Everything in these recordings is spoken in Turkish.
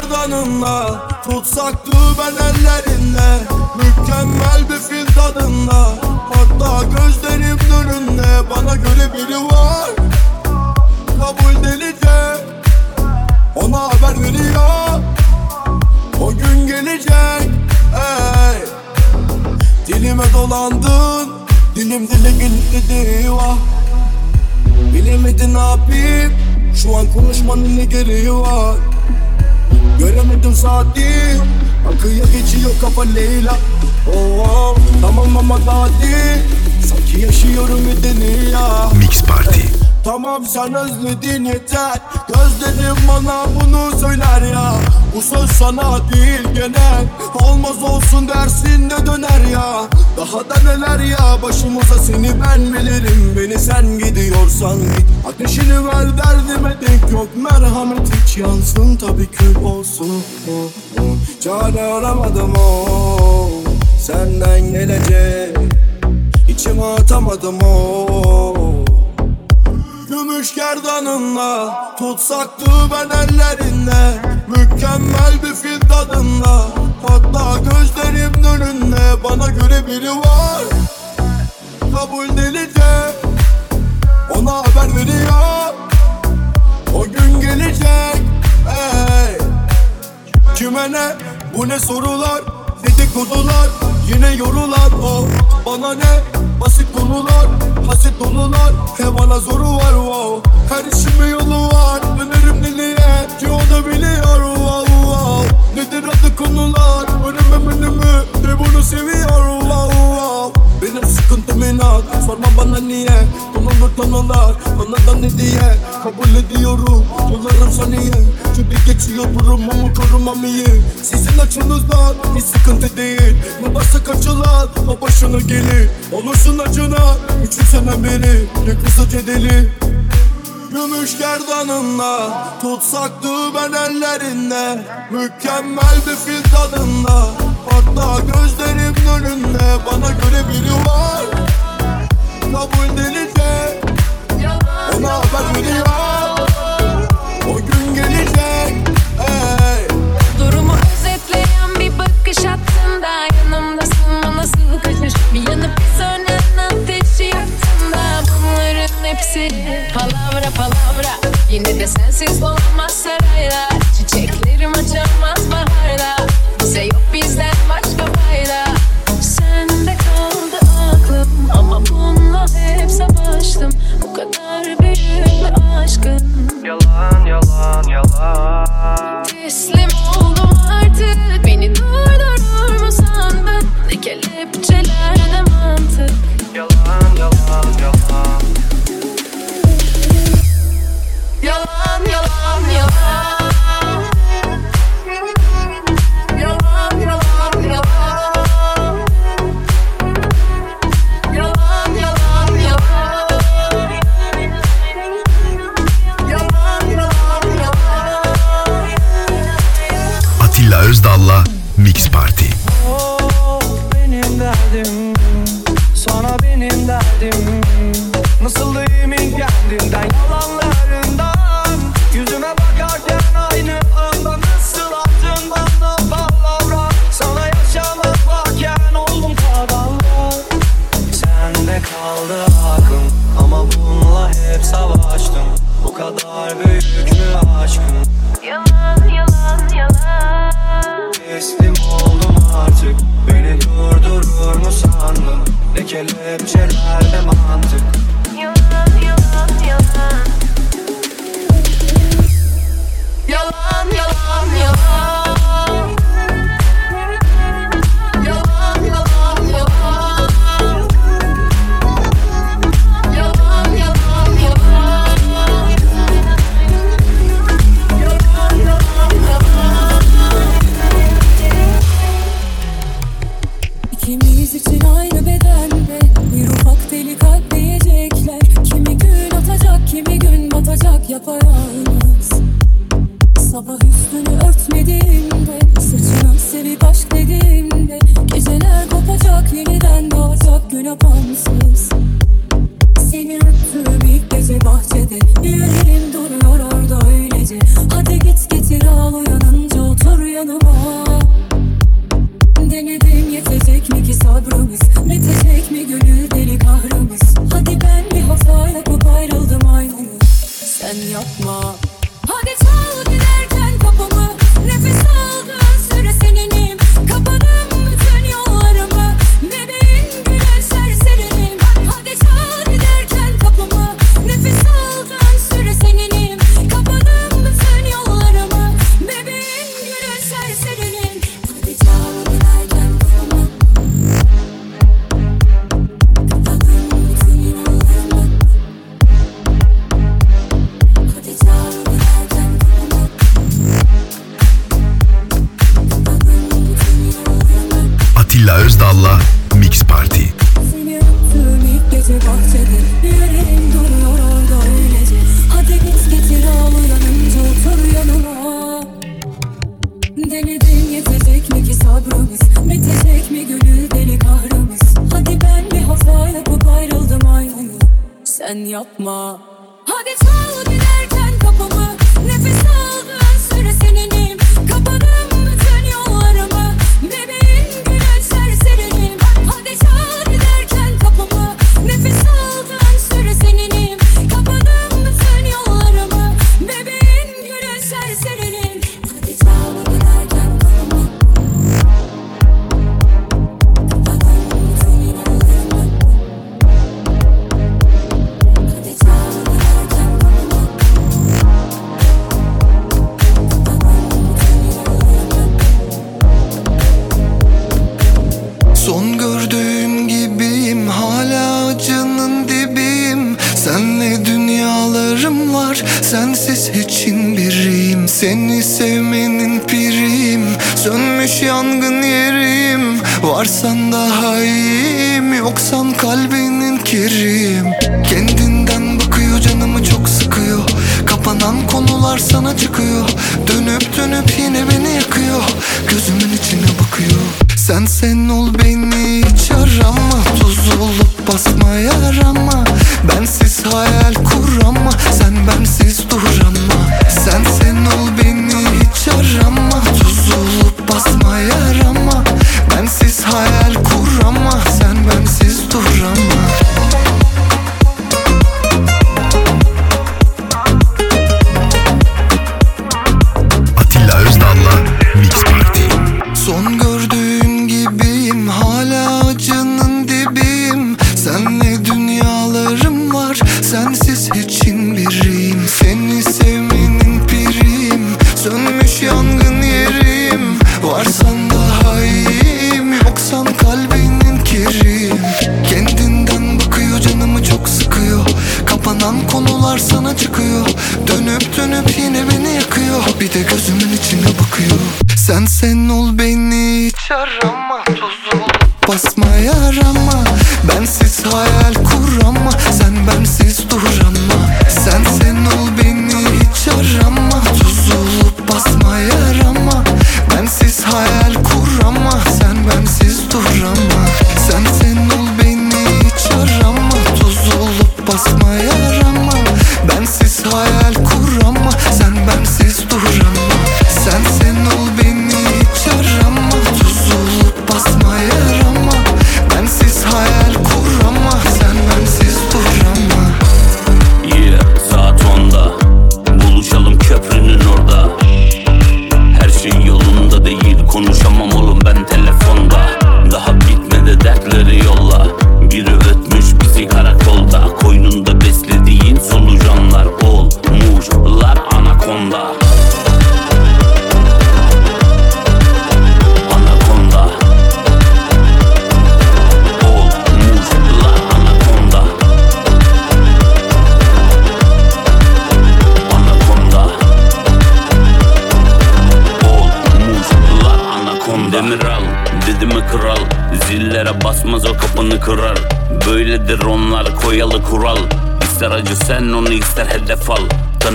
gerdanınla Tutsaktı ben ellerinde Mükemmel bir fil tadında. Hatta gözlerim önünde Bana göre biri var. Kabul delice Ona haber veriyor. O gün gelecek ey. Dilime dolandın Dilim dile gelip dedi vah Bilemedin ne yapayım Şu an konuşmanın ne gereği var Göremedim saati Akıya geçiyor kafa Leyla oh, oh. Tamam ama daha değil Sanki yaşıyorum bedeni ya Mix Party. Tamam sen özledin yeter. Gözlerim bana bunu söyler ya. Bu söz sana değil genel Olmaz olsun dersin de döner ya. Daha da neler ya başımıza seni ben bilirim. Beni sen gidiyorsan git. Ateşini ver derdime denk yok. Merhamet hiç yansın tabi kül olsun. Oh, oh. Çare aramadım o Senden gelecek. İçime atamadım o Gümüş gerdanınla Tutsaktı ben ellerinde. Mükemmel bir fil tadında. Hatta gözlerim önünde Bana göre biri var. Kabul delice Ona haber veriyor. O gün gelecek ey. Kime ne? Bu ne sorular? Dedikodular yine yorular o. Bana ne basit konular Hasit dolular he bana zoru var wow. Her işimin yolu var. Dönerim nereye ki o da biliyor wow wow. Nedir adı konular? Önüme menümü de bunu seviyor wow wow Benim sıkıntım inat sorma bana niye? Konulur tanılar bana da ne diye? Kabul ediyorum yollarım saniye. Çünkü geçiyor durumumu korumam iyi. Sizin açınızdan hiç sıkıntı değil. Ne varsa kaçılan o başına gelir. Olursun acına üçün sene beri Ne kısaca deli Gümüş gerdanınla Tutsaktı ben ellerinde. Mükemmel bir fil tadında Hatta gözlerim önünde Bana göre biri var. Kabul delince Ona haber veriyor. O gün gelecek hey. Durumu özetleyen bir bakış attığında Yanımdasın bana sıvı kaçmış Bir yanıp bir sönen ateşi yaktığında Bunların hepsi Palavra palavra. Yine de sensiz olamaz saraylar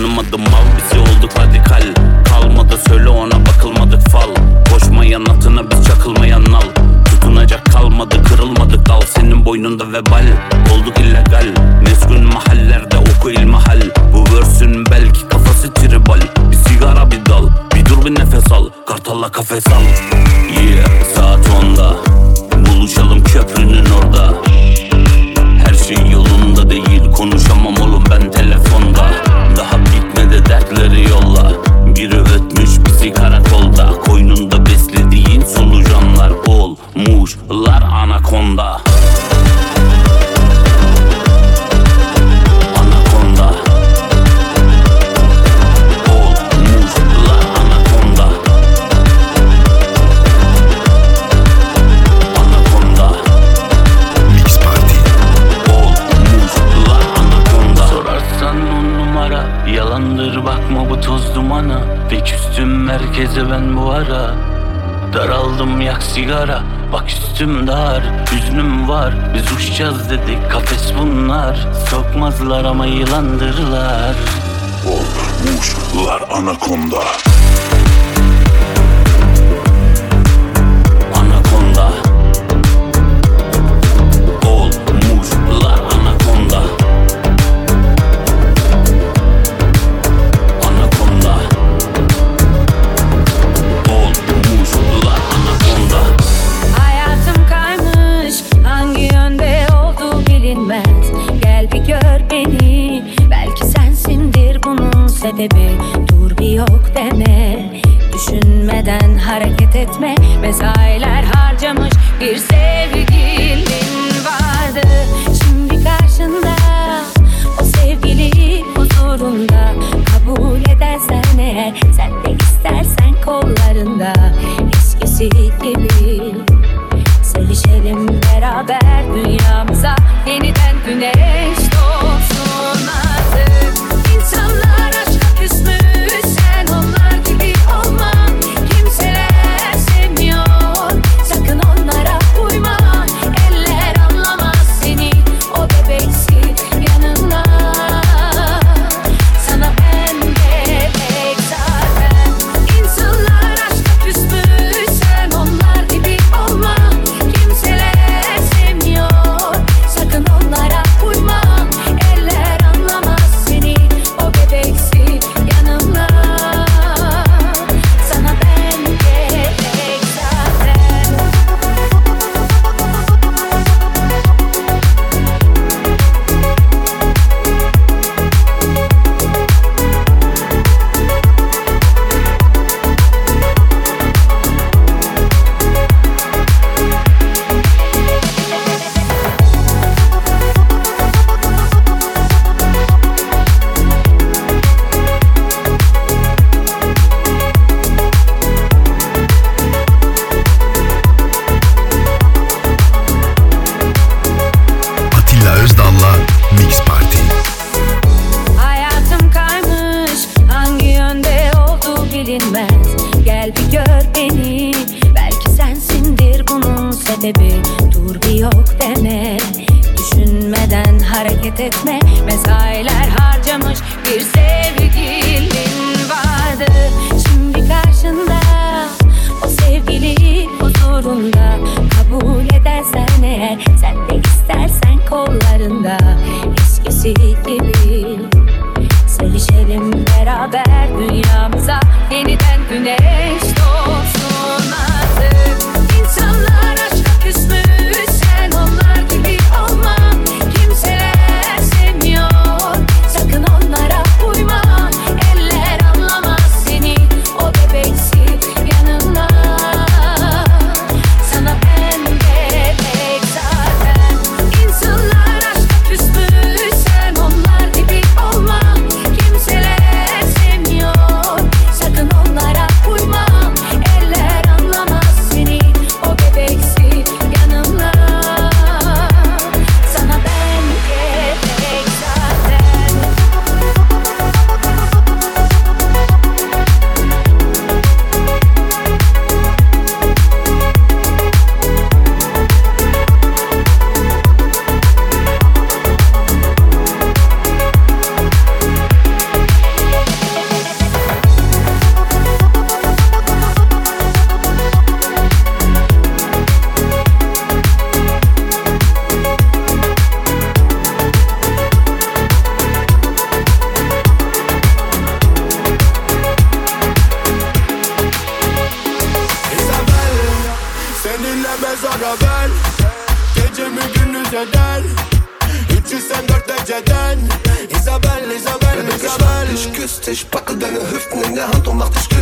bottom of the mold. bir sevgilin vardı. Şimdi karşında o sevgili huzurunda. Kabul edersen eğer sen de istersen kollarında. Eskisi gibi Ich packe deine Hüften in der Hand und mach dich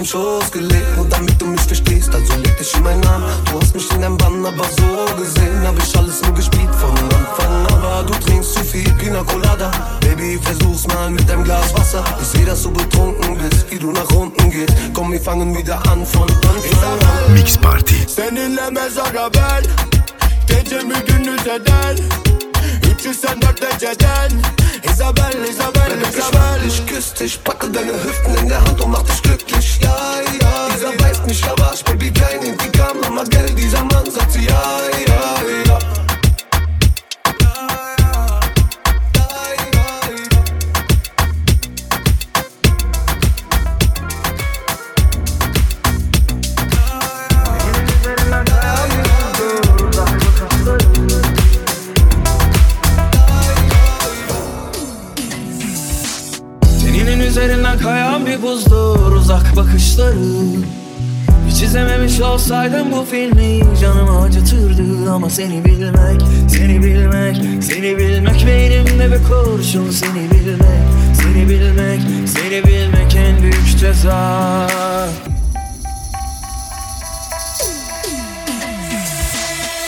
meinem Schoß gelegt, nur damit du mich verstehst, also leg dich in meinen Arm. Du hast mich in deinem Bann, aber so gesehen hab ich alles nur gespielt von Anfang. Aber du trinkst zu viel Pina Colada. Baby, versuch's mal mit deinem Glas Wasser. Ich seh, dass du betrunken bist, wie du nach unten gehst. Komm, wir fangen wieder an von Anfang an. Mix Party. Seninle mezara ben Gecemi gündüz eder 384 dereceden Isabel, Isabel, Isabel Ich küss dich, packe filmi canımı acıtırdı Ama seni bilmek, seni bilmek, seni bilmek Beynimde bir kurşun seni bilmek, seni bilmek, seni bilmek en büyük ceza.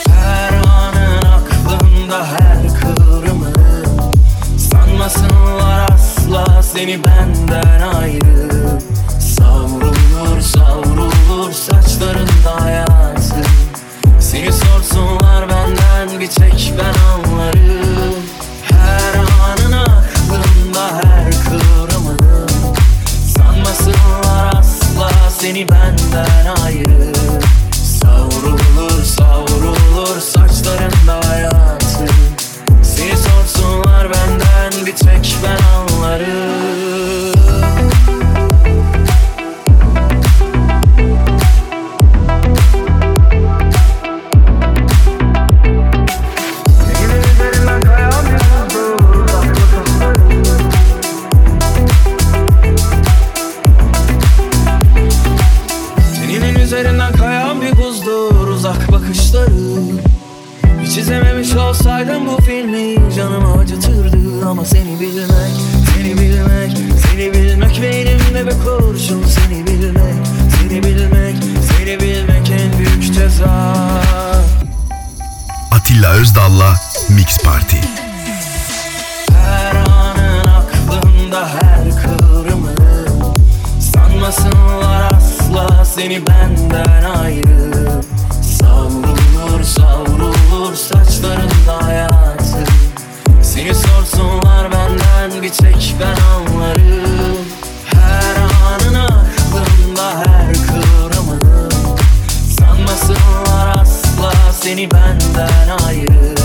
Her anın aklımda her kıvrımın Sanmasınlar asla seni benden ayrı. Savrulur savrulur saçlarında hayatım Seni sorsunlar benden bir tek ben anlarım. Her anın aklımda her kıvrımın. Sanmasınlar asla seni benden ayrı kurşun seni bilmek, seni bilmek, seni bilmek en büyük ceza. Atilla Özdal'la Mix Party. Her anın aklımda her kıvrımın Sanmasınlar asla seni benden ayrı. Savrulur savrulur saçlarında hayatım Seni sorsunlar benden bir tek ben anlarım seni benden ayrı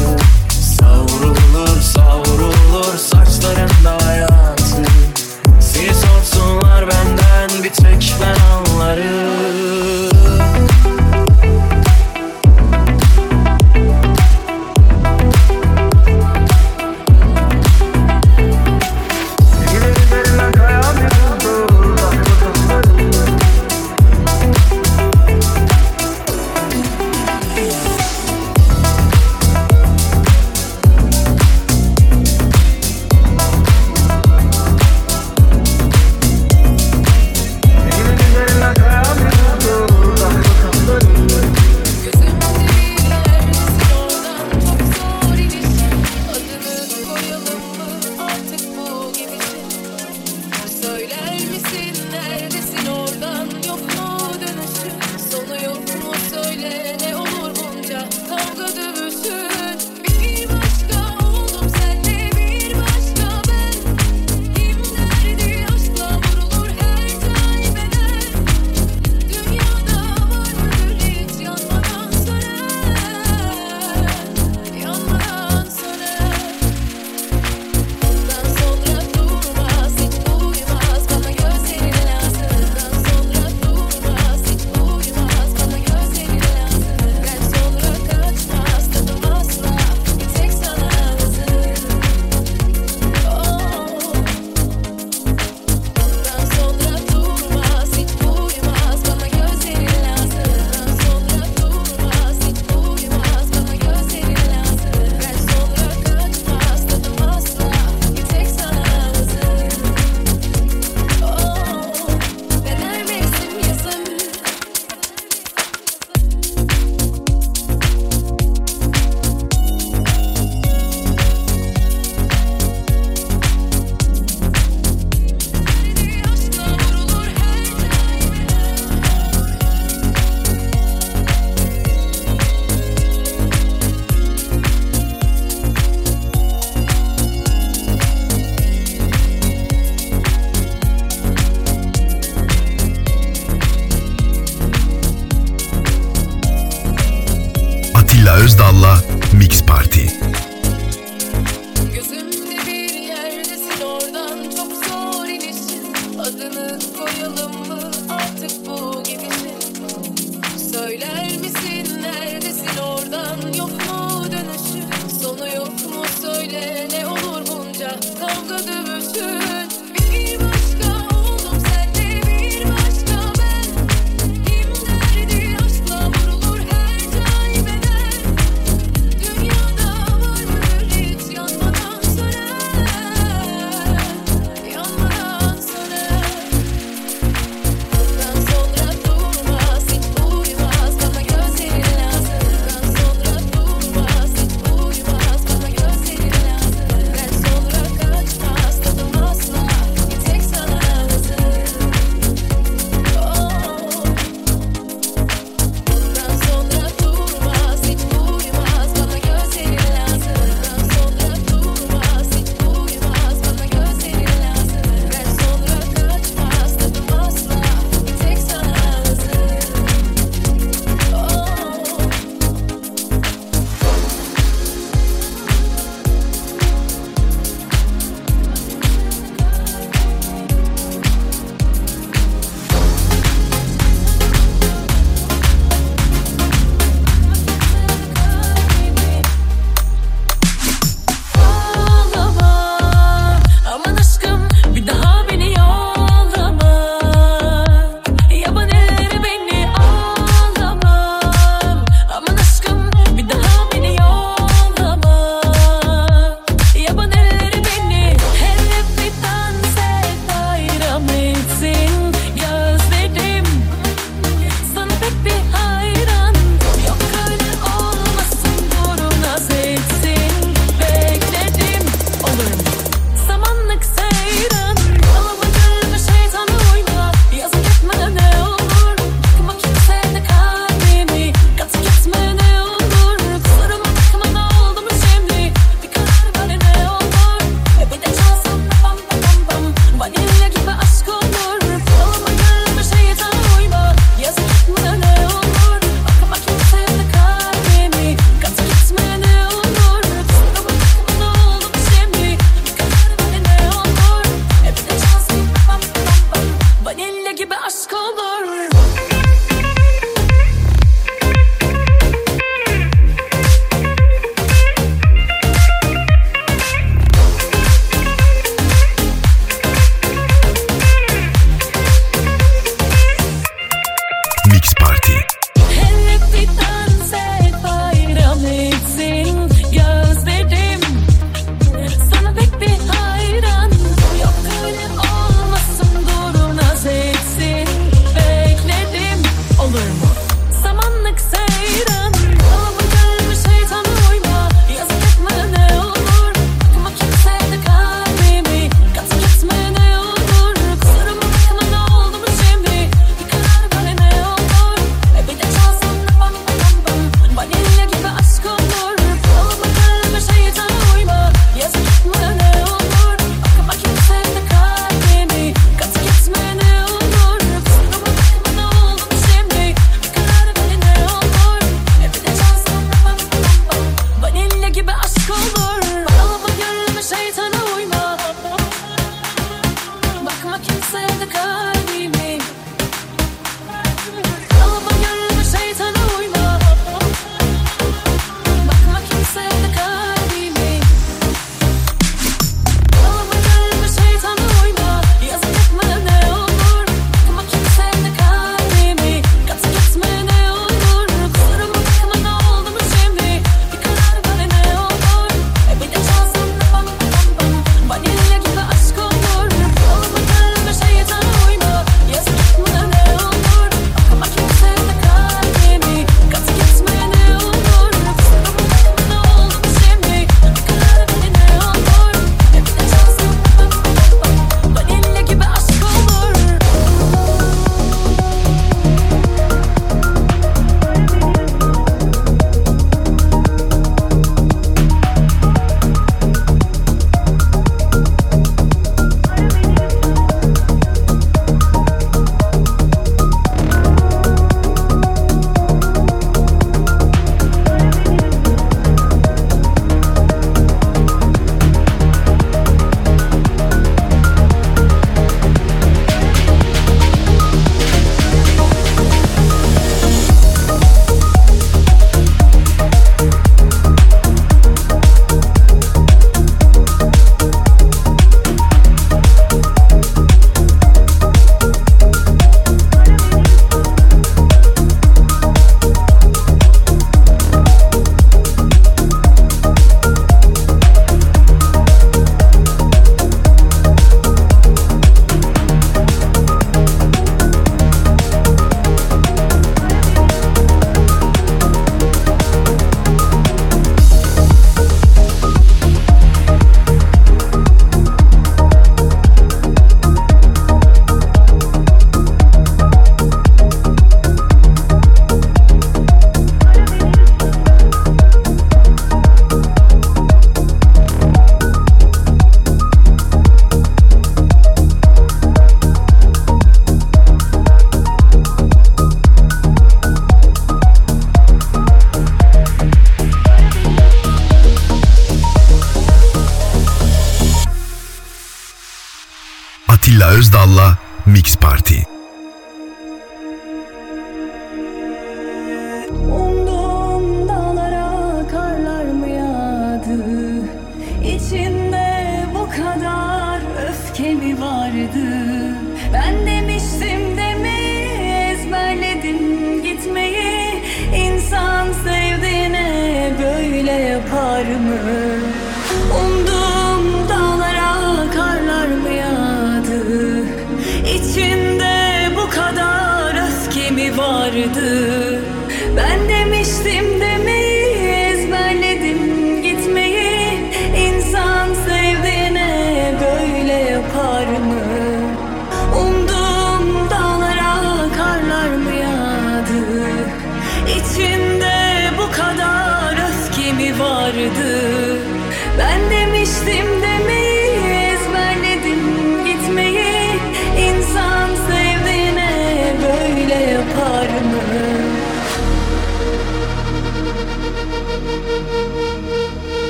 Özdal'la Mix Party.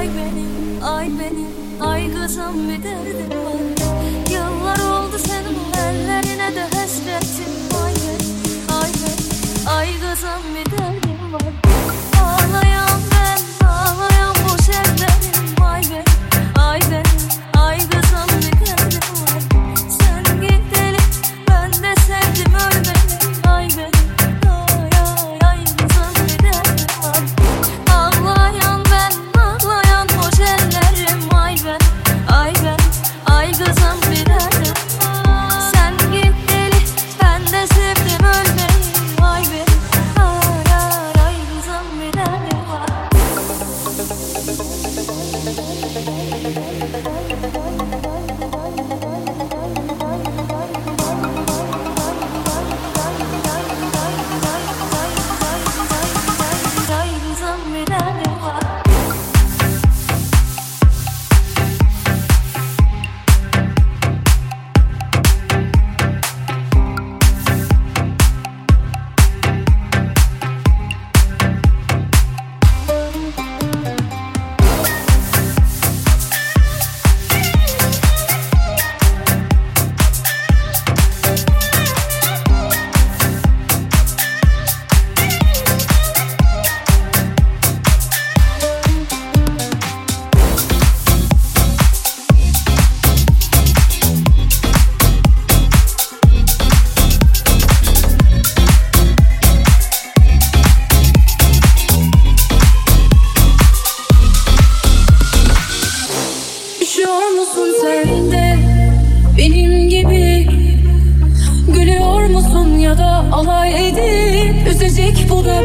Ay benim, ay benim, ay kızım bir derdim var. Yıllar oldu senin ellerine de hasretim Ay benim, ay benim, ay kızım bir derdim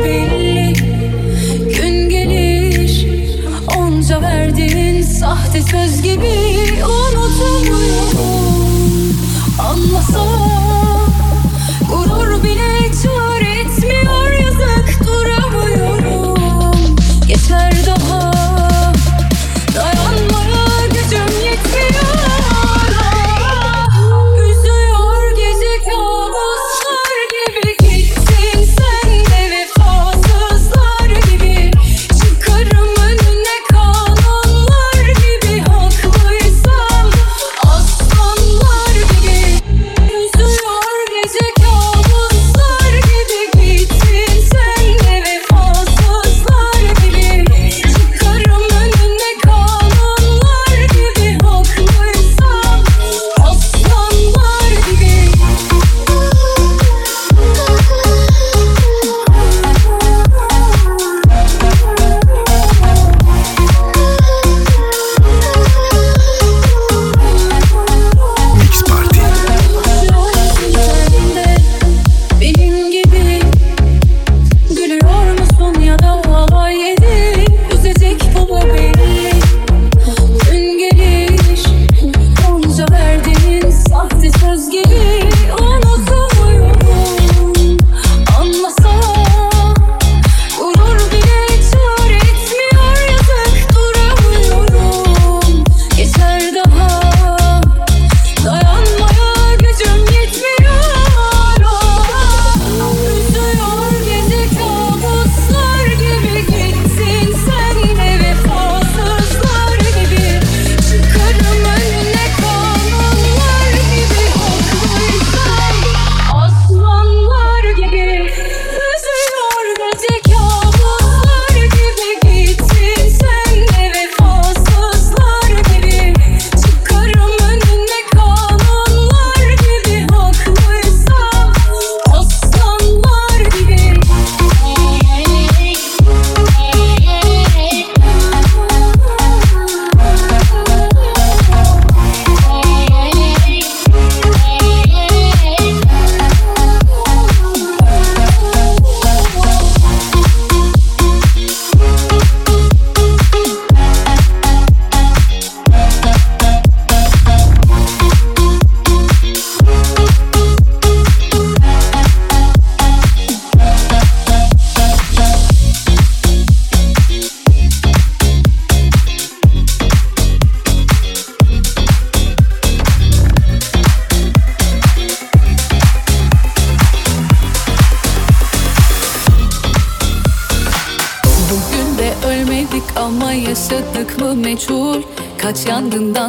belli. Gün gelir onca verdiğin sahte söz gibi.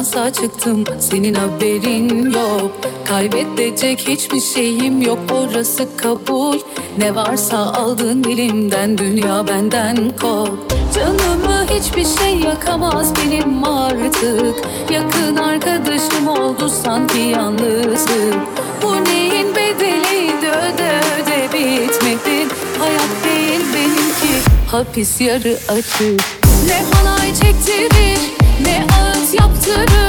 Sağ çıktım senin haberin yok. Kaybedecek hiçbir şeyim yok orası kabul. Ne varsa aldın elimden dünya benden kol Canımı hiçbir şey yakamaz benim artık. Yakın arkadaşım oldu sanki yalnızlık. Bu neyin bedeliydi öde öde bitmedi Hayat değil benimki. Hapis yarı açık. Ne halay çektirir ağıt yaptırır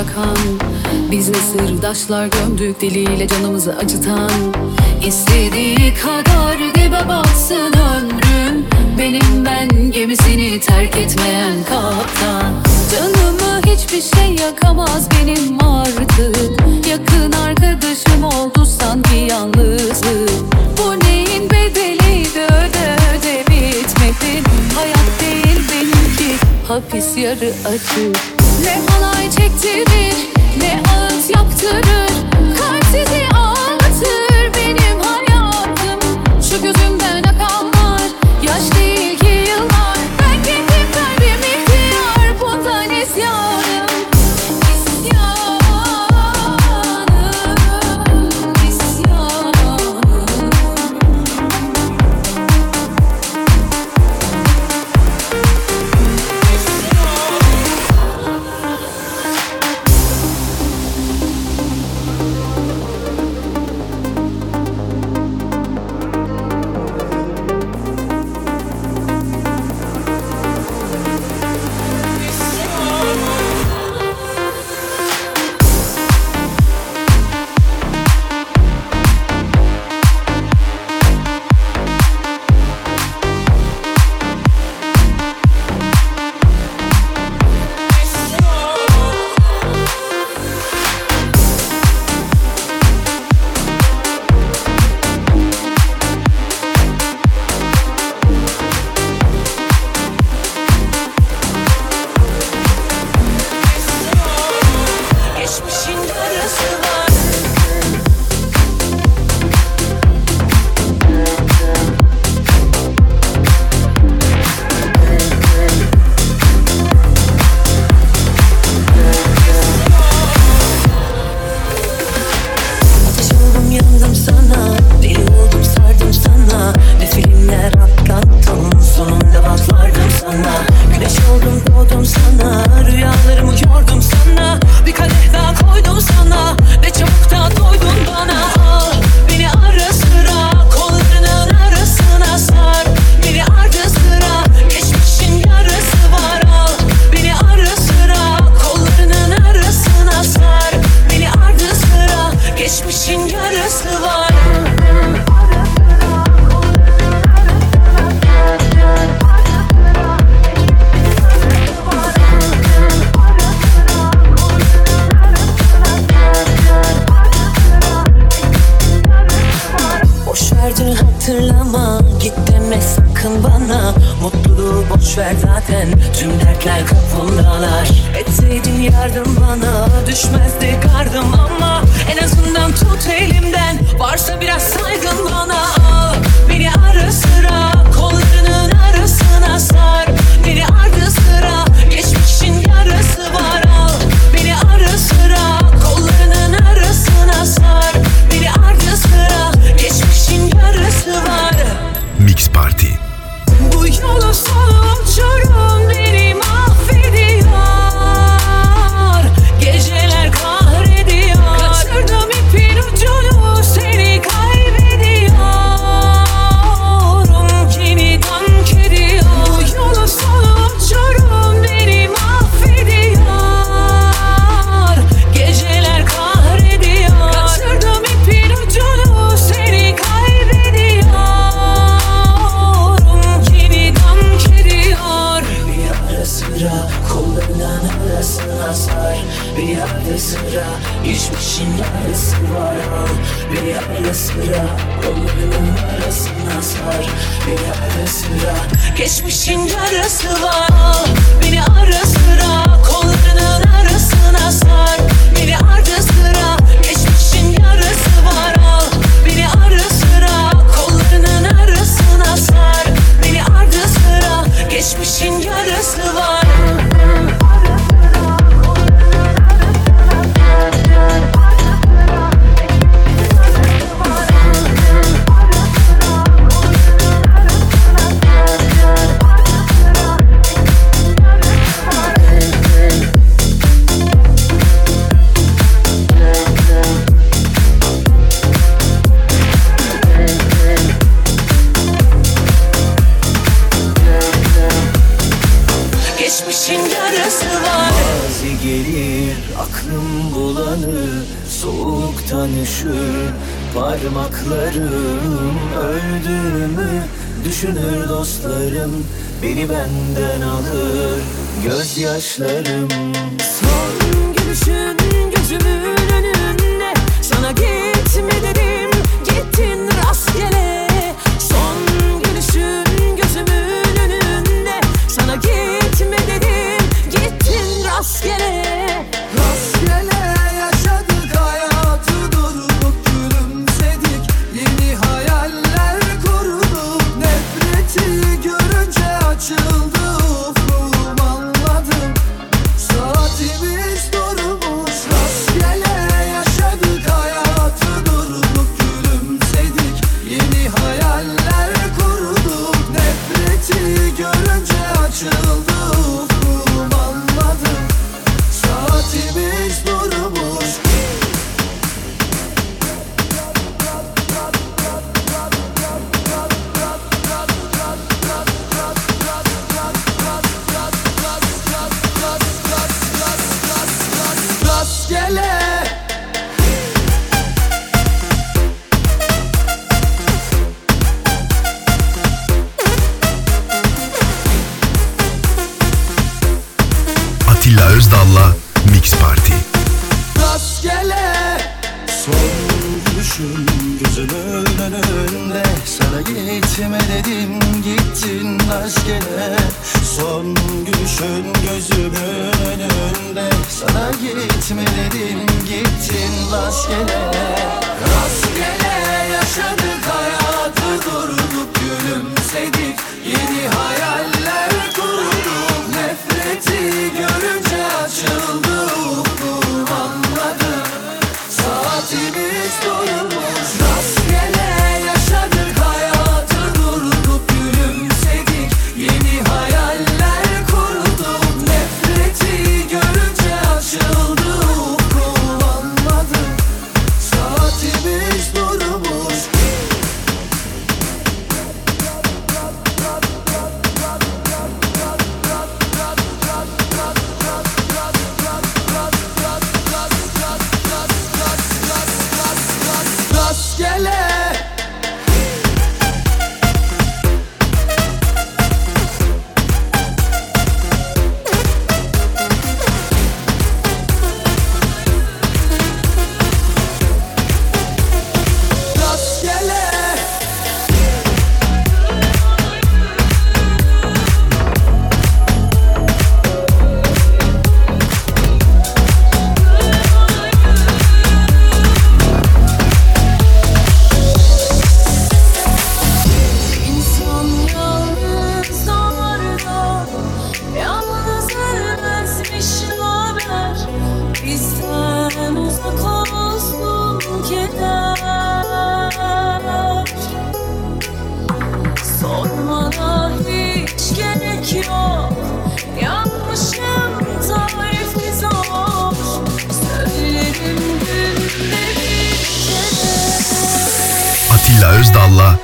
bırakan Biz ne sırdaşlar gömdük diliyle canımızı acıtan. İstediği kadar dibe batsın ömrüm Benim ben gemisini terk etmeyen kaptan. Canımı hiçbir şey yakamaz benim artık Yakın arkadaşım oldu sanki yalnızlık. Bu neyin bedeliydi öde öde bitmedi Hayat değil benimki hapis yarı açık Ne halay çektirir ne ağıt yaptırır ver zaten. Tüm dertler kapımdalar Etseydin yardım bana Düşmezdi gardım ama En azından tut elimden. Varsa biraz saygın bana Al beni ara sıra Changing Atilla Özdal'la Mix Party. Rastgele sormuşum gözümün önünde Sana gitme dedim gittin rastgele. Son gülüşün gözümün önünde Sana gitme dedim gittin rastgele. Rastgele yaşadık hayatı durduk gülümsedik. Yeni hayaller kurduk nefreti görüp Açıldı ufkum anladım Saatimiz doyum Hastallah